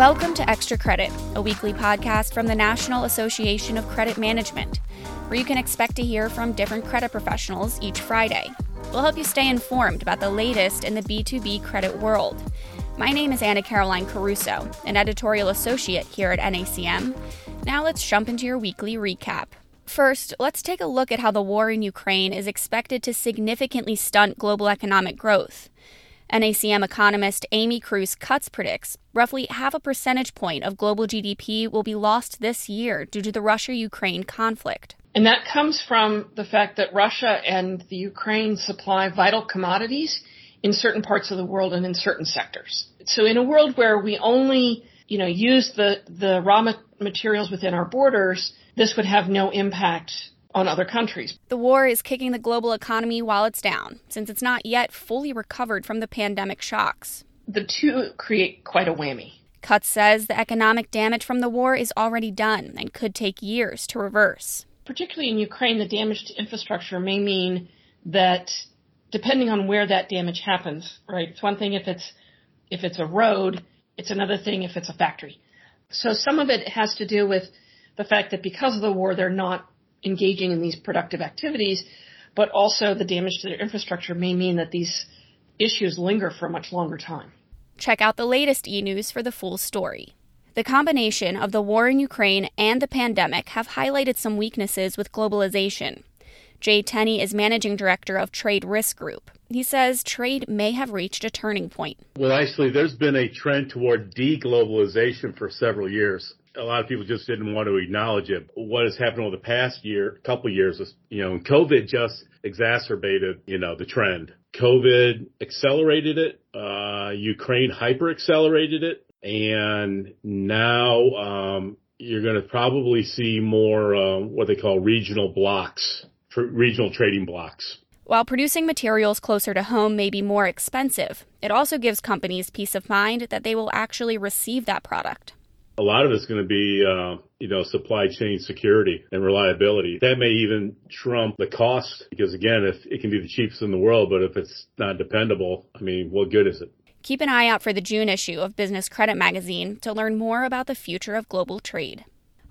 Welcome to Extra Credit, a weekly podcast from the National Association of Credit Management, where you can expect to hear from different credit professionals each Friday. We'll help you stay informed about the latest in the B2B credit world. My name is Anna Caroline Caruso, an editorial associate here at NACM. Now let's jump into your weekly recap. First, let's take a look at how the war in Ukraine is expected to significantly stunt global economic growth. NACM economist Amy Crews Cutts predicts roughly half a percentage point of global GDP will be lost this year due to the Russia Ukraine conflict. And that comes from the fact that Russia and the Ukraine supply vital commodities in certain parts of the world and in certain sectors. So in a world where we only, you know, use the, the raw materials within our borders, this would have no impact on other countries. The war is kicking the global economy while it's down, since it's not yet fully recovered from the pandemic shocks. The two create quite a whammy. Cutts says the economic damage from the war is already done and could take years to reverse. Particularly in Ukraine, the damage to infrastructure may mean that depending on where that damage happens, right? It's one thing if it's if it's a road, it's another thing if it's a factory. So some of it has to do with the fact that because of the war, they're not engaging in these productive activities, but also the damage to their infrastructure may mean that these issues linger for a much longer time. Check out the latest e news for the full story. The combination of the war in Ukraine and the pandemic have highlighted some weaknesses with globalization. Jay Tenney is managing director of Trade Risk Group. He says trade may have reached a turning point. Well, actually, there's been a trend toward deglobalization for several years a lot of people just didn't want to acknowledge it. What has happened over the past year, couple years, is, you know, COVID just exacerbated, you know, the trend. COVID accelerated it. Uh, Ukraine hyper accelerated it. And now, um, you're going to probably see more, uh, what they call regional blocks, tr- regional trading blocks. While producing materials closer to home may be more expensive, it also gives companies peace of mind that they will actually receive that product a lot of it's going to be, uh, you know, supply chain security and reliability. That may even trump the cost because again, if it can be the cheapest in the world, but if it's not dependable, I mean, what good is it? Keep an eye out for the June issue of Business Credit Magazine to learn more about the future of global trade.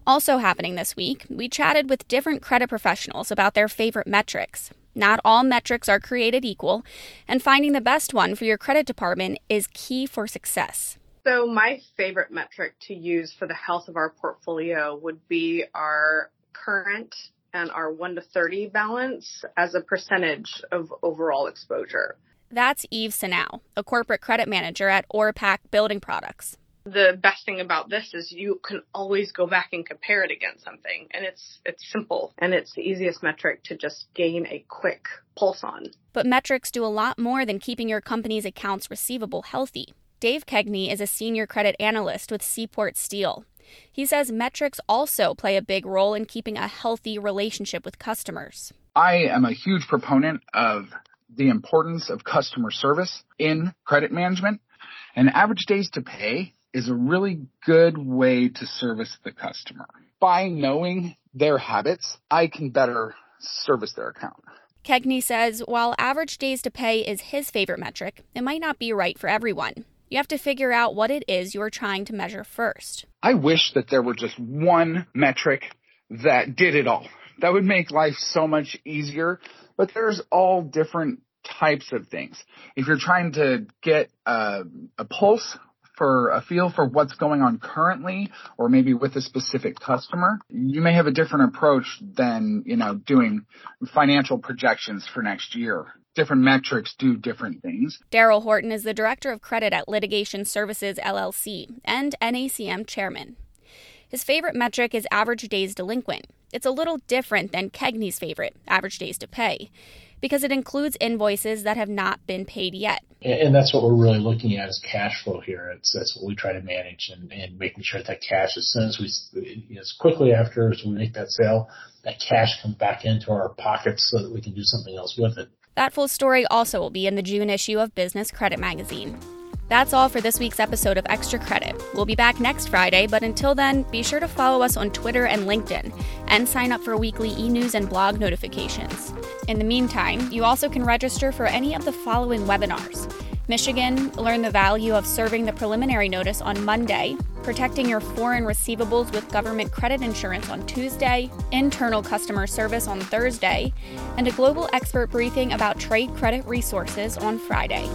Also happening this week, we chatted with different credit professionals about their favorite metrics. Not all metrics are created equal, and finding the best one for your credit department is key for success. So my favorite metric to use for the health of our portfolio would be our current and our 1 to 30 balance as a percentage of overall exposure. That's Eve Sanau, a corporate credit manager at OrePac Building Products. The best thing about this is you can always go back and compare it against something and it's it's simple and it's the easiest metric to just gain a quick pulse on. But metrics do a lot more than keeping your company's accounts receivable healthy. Dave Kegney is a senior credit analyst with Seaport Steel. He says metrics also play a big role in keeping a healthy relationship with customers. I am a huge proponent of the importance of customer service in credit management, and average days to pay is a really good way to service the customer. By knowing their habits, I can better service their account. Kegney says while average days to pay is his favorite metric, it might not be right for everyone. You have to figure out what it is you're trying to measure first. I wish that there were just one metric that did it all. That would make life so much easier, but there's all different types of things. If you're trying to get a, a pulse for a feel for what's going on currently or maybe with a specific customer, you may have a different approach than, you know, doing financial projections for next year different metrics do different things. Daryl Horton is the director of credit at Litigation Services LLC and NACM chairman. His favorite metric is average days delinquent. It's a little different than Kegney's favorite, average days to pay, because it includes invoices that have not been paid yet. And that's what we're really looking at is cash flow here. It's that's what we try to manage and, and making sure that cash as soon as we as quickly after as we make that sale, that cash comes back into our pockets so that we can do something else with it. That full story also will be in the June issue of Business Credit Magazine. That's all for this week's episode of Extra Credit. We'll be back next Friday, but until then, be sure to follow us on Twitter and LinkedIn and sign up for weekly e news and blog notifications. In the meantime, you also can register for any of the following webinars Michigan, learn the value of serving the preliminary notice on Monday, protecting your foreign receivables with government credit insurance on Tuesday, internal customer service on Thursday, and a global expert briefing about trade credit resources on Friday.